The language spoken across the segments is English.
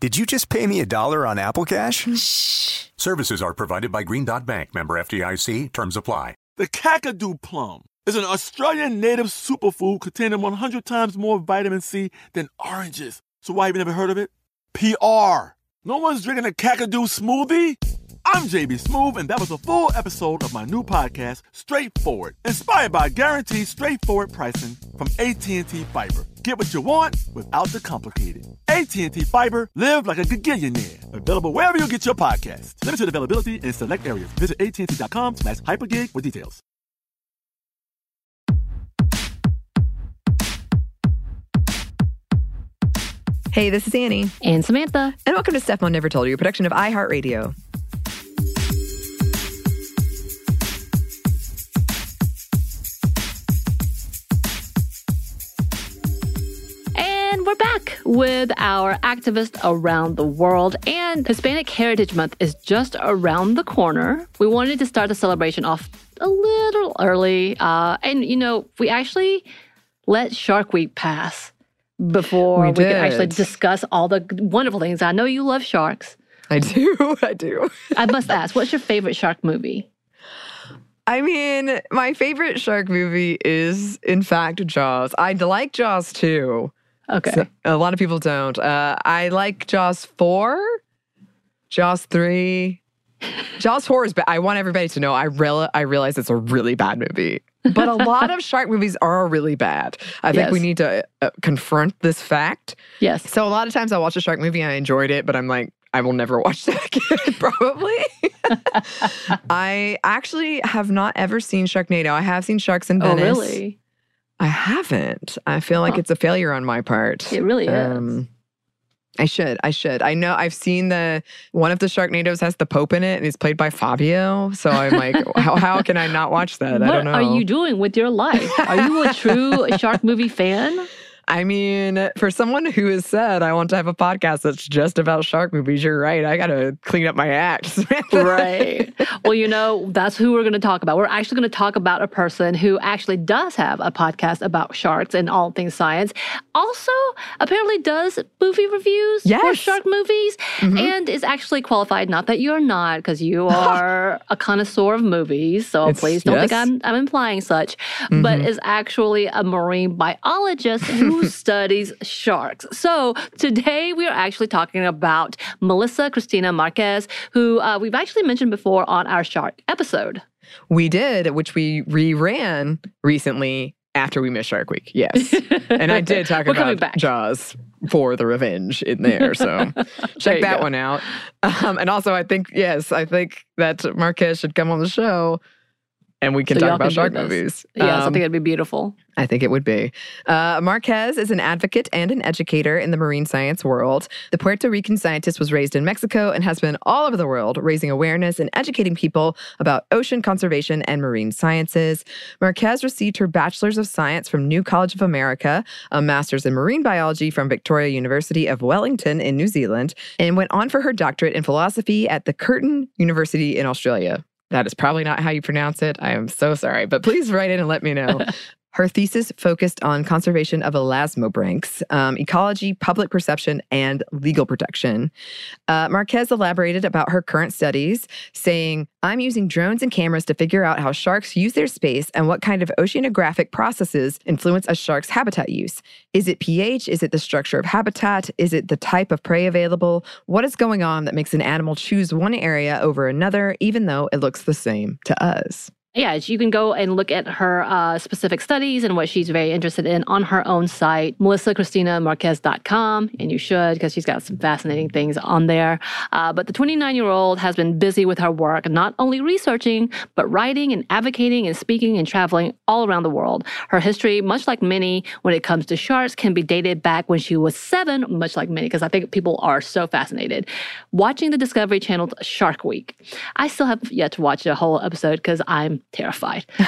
Did you just pay me a dollar on Apple Cash? Shh. Services are provided by Green Dot Bank, member FDIC. Terms apply. The Kakadu plum is an Australian native superfood containing 100 times more vitamin C than oranges. So why have you never heard of it? PR. No one's drinking a Kakadu smoothie? I'm JB Smoove, and that was a full episode of my new podcast, Straightforward, inspired by guaranteed straightforward pricing from AT&T Fiber. Get what you want without the complicated. AT&T Fiber, live like a gigillionaire. Available wherever you get your podcast. Limited availability in select areas. Visit AT&T.com slash hypergig for details. Hey, this is Annie, And Samantha. and welcome to Stuff Mom Never Told You, a production of iHeartRadio. With our activists around the world. And Hispanic Heritage Month is just around the corner. We wanted to start the celebration off a little early. Uh, and, you know, we actually let Shark Week pass before We we, could actually discuss all the wonderful things. I know you love sharks. I do, I do. I must ask, what's your favorite shark movie? I mean, my favorite shark movie is, in fact, Jaws. I like Jaws too. Okay. So- a lot of people don't. Uh, I like Jaws 4, Jaws 3. Jaws 4 is bad. I want everybody to know I, real- I realize it's a really bad movie. But a lot of shark movies are really bad. I think we need to uh, confront this fact. yes. So a lot of times I watch a shark movie and I enjoyed it, but I'm like, I will never watch that again, probably. I actually have not ever seen Sharknado. I have seen Sharks in Venice. Oh, Venice. really? I haven't. I feel like Huh. it's a failure on my part. It really is. Um, I should. I should. I know I've seen the one of the Sharknadoes has the Pope in it and he's played by Fabio. So I'm like, how, how can I not watch that? I don't know. What are you doing with your life? Are you a true shark movie fan? I mean, for someone who has said I want to have a podcast that's just about shark movies, you're right. I got to clean up my act. right. Well, you know, that's who we're going to talk about. We're actually going to talk about a person who actually does have a podcast about sharks and all things science. Also, apparently does movie reviews for Yes. Mm-hmm. shark movies and is actually qualified. Not that you're not, because you are a connoisseur of movies. So It's- please don't think. I'm, I'm implying such, but Mhm. is actually a marine biologist who studies sharks. So today we are actually talking about Melissa Cristina Marquez, who uh, we've actually mentioned before on our shark episode. we did, which we reran recently after we missed Shark Week. Yes. And I did talk about. Jaws for the revenge in there. So check you that go. one out. Um, and also, I think, yes, I think that Marquez should come on the show and we can So talk about can movies. Yeah, I Um, think it'd be beautiful. I think it would be. Uh, Marquez is an advocate and an educator in the marine science world. The Puerto Rican scientist was raised in Mexico and has been all over the world raising awareness and educating people about ocean conservation and marine sciences. Marquez received her Bachelor's of Science from New College of America, a Master's in Marine Biology from Victoria University of Wellington in New Zealand, and went on for her doctorate in philosophy at the Curtin University in Australia. That is probably not how you pronounce it. I am so sorry, but please write in and let me know. Her thesis focused on conservation of elasmobranchs, um, ecology, public perception, and legal protection. Uh, Marquez elaborated about her current studies, saying, I'm using drones and cameras to figure out how sharks use their space and what kind of oceanographic processes influence a shark's habitat use. Is it pH? Is it the structure of habitat? Is it the type of prey available? What is going on that makes an animal choose one area over another, even though it looks the same to us? Yeah, you can go and look at her uh, specific studies and what she's very interested in on her own site, melissachristina.marquez.com. And you should, because she's got some fascinating things on there. Uh, but the 29 year old has been busy with her work, not only researching, but writing and advocating and speaking and traveling all around the world. Her history, much like many when it comes to sharks, can be dated back when she was seven, much like many, because I think people are so fascinated. Watching the Discovery Channel's Shark Week. I still have yet to watch a whole episode because I'm terrified.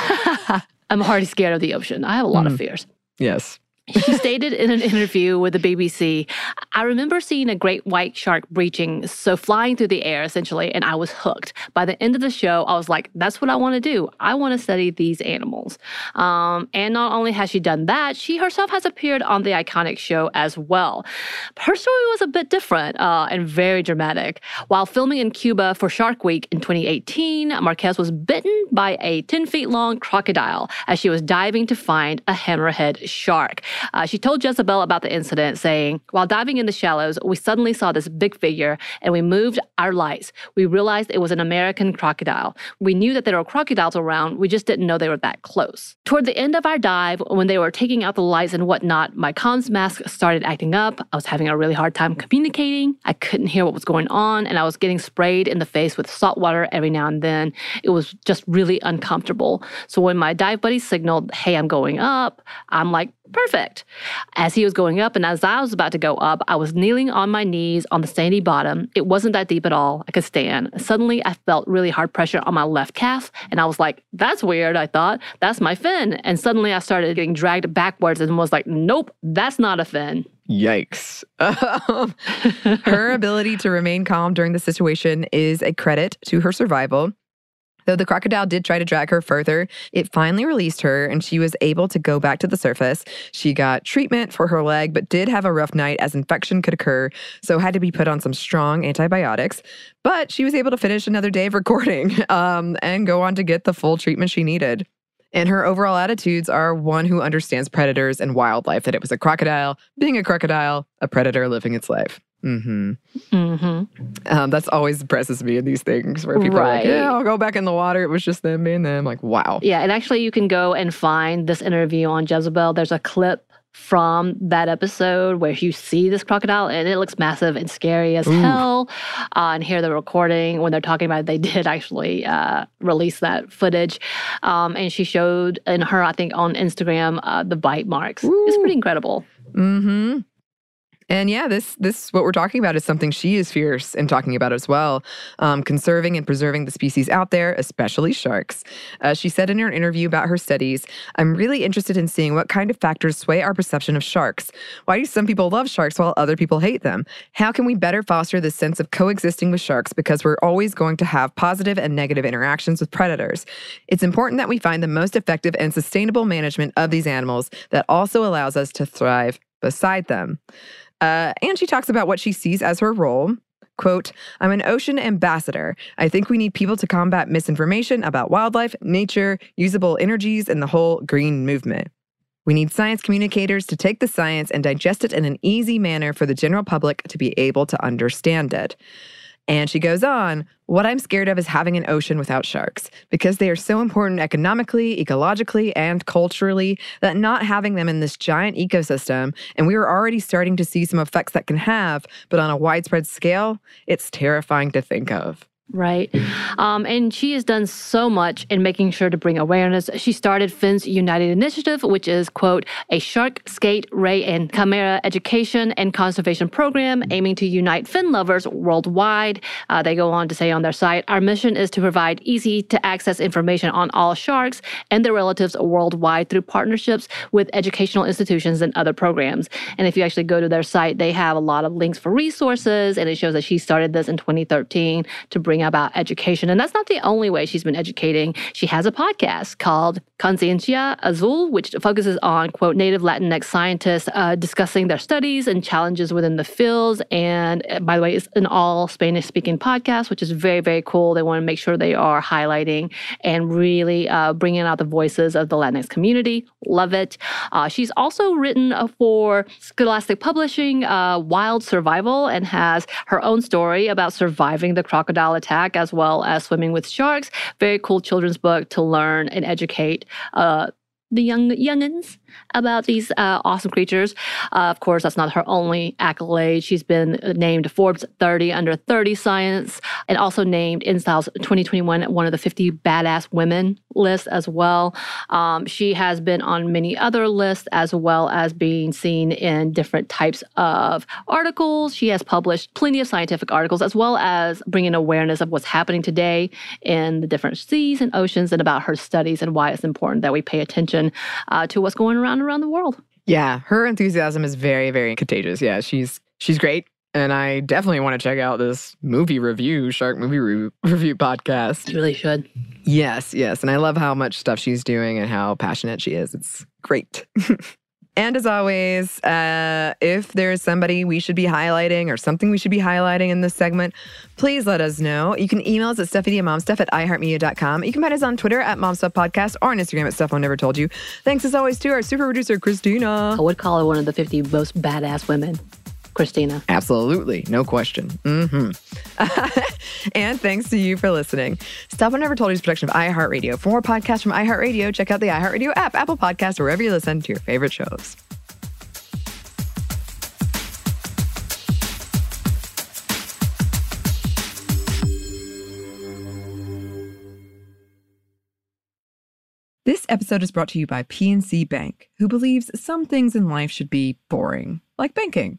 I'm already scared of the ocean. I have a lot mm. of fears. Yes she stated in an interview with the BBC, I remember seeing a great white shark breaching, so flying through the air essentially, and I was hooked. By the end of the show, I was like, that's what I want to do. I want to study these animals. Um, and not only has she done that, she herself has appeared on the iconic show as well. Her story was a bit different uh, and very dramatic. While filming in Cuba for Shark Week in 2018, Marquez was bitten by a 10 feet long crocodile as she was diving to find a hammerhead shark. Uh, she told Jezebel about the incident, saying, While diving in the shallows, we suddenly saw this big figure and we moved our lights. We realized it was an American crocodile. We knew that there were crocodiles around, we just didn't know they were that close. Toward the end of our dive, when they were taking out the lights and whatnot, my comms mask started acting up. I was having a really hard time communicating. I couldn't hear what was going on, and I was getting sprayed in the face with salt water every now and then. It was just really uncomfortable. So when my dive buddy signaled, Hey, I'm going up, I'm like, Perfect. As he was going up and as I was about to go up, I was kneeling on my knees on the sandy bottom. It wasn't that deep at all. I could stand. Suddenly, I felt really hard pressure on my left calf, and I was like, that's weird. I thought, that's my fin. And suddenly, I started getting dragged backwards and was like, nope, that's not a fin. Yikes. her ability to remain calm during the situation is a credit to her survival. Though the crocodile did try to drag her further, it finally released her and she was able to go back to the surface. She got treatment for her leg, but did have a rough night as infection could occur, so had to be put on some strong antibiotics. But she was able to finish another day of recording um, and go on to get the full treatment she needed. And her overall attitudes are one who understands predators and wildlife, that it was a crocodile being a crocodile, a predator living its life. Mm-hmm. Mm-hmm. Um, that's always impresses me in these things where people right. are like, "Yeah, I'll go back in the water. It was just them being them." Like, wow. Yeah, and actually, you can go and find this interview on Jezebel. There's a clip from that episode where you see this crocodile and it looks massive and scary as Ooh. hell. Uh, and hear the recording when they're talking about it, they did actually uh, release that footage. Um, and she showed in her, I think, on Instagram uh, the bite marks. Ooh. It's pretty incredible. Mm-hmm. And yeah, this this what we're talking about is something she is fierce in talking about as well, um, conserving and preserving the species out there, especially sharks. Uh, she said in her interview about her studies, "I'm really interested in seeing what kind of factors sway our perception of sharks. Why do some people love sharks while other people hate them? How can we better foster this sense of coexisting with sharks because we're always going to have positive and negative interactions with predators? It's important that we find the most effective and sustainable management of these animals that also allows us to thrive beside them." Uh, and she talks about what she sees as her role. Quote, I'm an ocean ambassador. I think we need people to combat misinformation about wildlife, nature, usable energies, and the whole green movement. We need science communicators to take the science and digest it in an easy manner for the general public to be able to understand it. And she goes on, what I'm scared of is having an ocean without sharks because they are so important economically, ecologically, and culturally that not having them in this giant ecosystem, and we are already starting to see some effects that can have, but on a widespread scale, it's terrifying to think of. Right. Um, and she has done so much in making sure to bring awareness. She started Fins United Initiative, which is, quote, a shark, skate, ray, and chimera education and conservation program aiming to unite fin lovers worldwide. Uh, they go on to say on their site, our mission is to provide easy to access information on all sharks and their relatives worldwide through partnerships with educational institutions and other programs. And if you actually go to their site, they have a lot of links for resources, and it shows that she started this in 2013 to bring about education. And that's not the only way she's been educating. She has a podcast called Conciencia Azul, which focuses on, quote, native Latinx scientists uh, discussing their studies and challenges within the fields. And uh, by the way, it's an all Spanish speaking podcast, which is very, very cool. They want to make sure they are highlighting and really uh, bringing out the voices of the Latinx community. Love it. Uh, she's also written uh, for Scholastic Publishing, uh, Wild Survival, and has her own story about surviving the crocodile attack as well as swimming with sharks. Very cool children's book to learn and educate uh, the young youngins about these uh, awesome creatures. Uh, of course, that's not her only accolade. She's been named Forbes 30 under 30 Science and also named InStyle's 2021 one of the 50 badass women list as well. Um, she has been on many other lists as well as being seen in different types of articles. She has published plenty of scientific articles as well as bringing awareness of what's happening today in the different seas and oceans and about her studies and why it's important that we pay attention uh, to what's going around around the world. Yeah, her enthusiasm is very, very contagious. Yeah, she's she's great. And I definitely want to check out this movie review, Shark Movie Re- Review podcast. You really should. Yes, yes. And I love how much stuff she's doing and how passionate she is. It's great. and as always, uh, if there's somebody we should be highlighting or something we should be highlighting in this segment, please let us know. You can email us at stuffmediamomstuff at iheartmedia.com. You can find us on Twitter at momstuffpodcast or on Instagram at Stuff I Never Told You. Thanks as always to our super producer, Christina. I would call her one of the 50 most badass women. Christina. Absolutely. No question. Mm-hmm. and thanks to you for listening. Stuff I Never Told You is production of iHeartRadio. For more podcasts from iHeartRadio, check out the iHeartRadio app, Apple Podcasts, or wherever you listen to your favorite shows. This episode is brought to you by PNC Bank, who believes some things in life should be boring, like banking.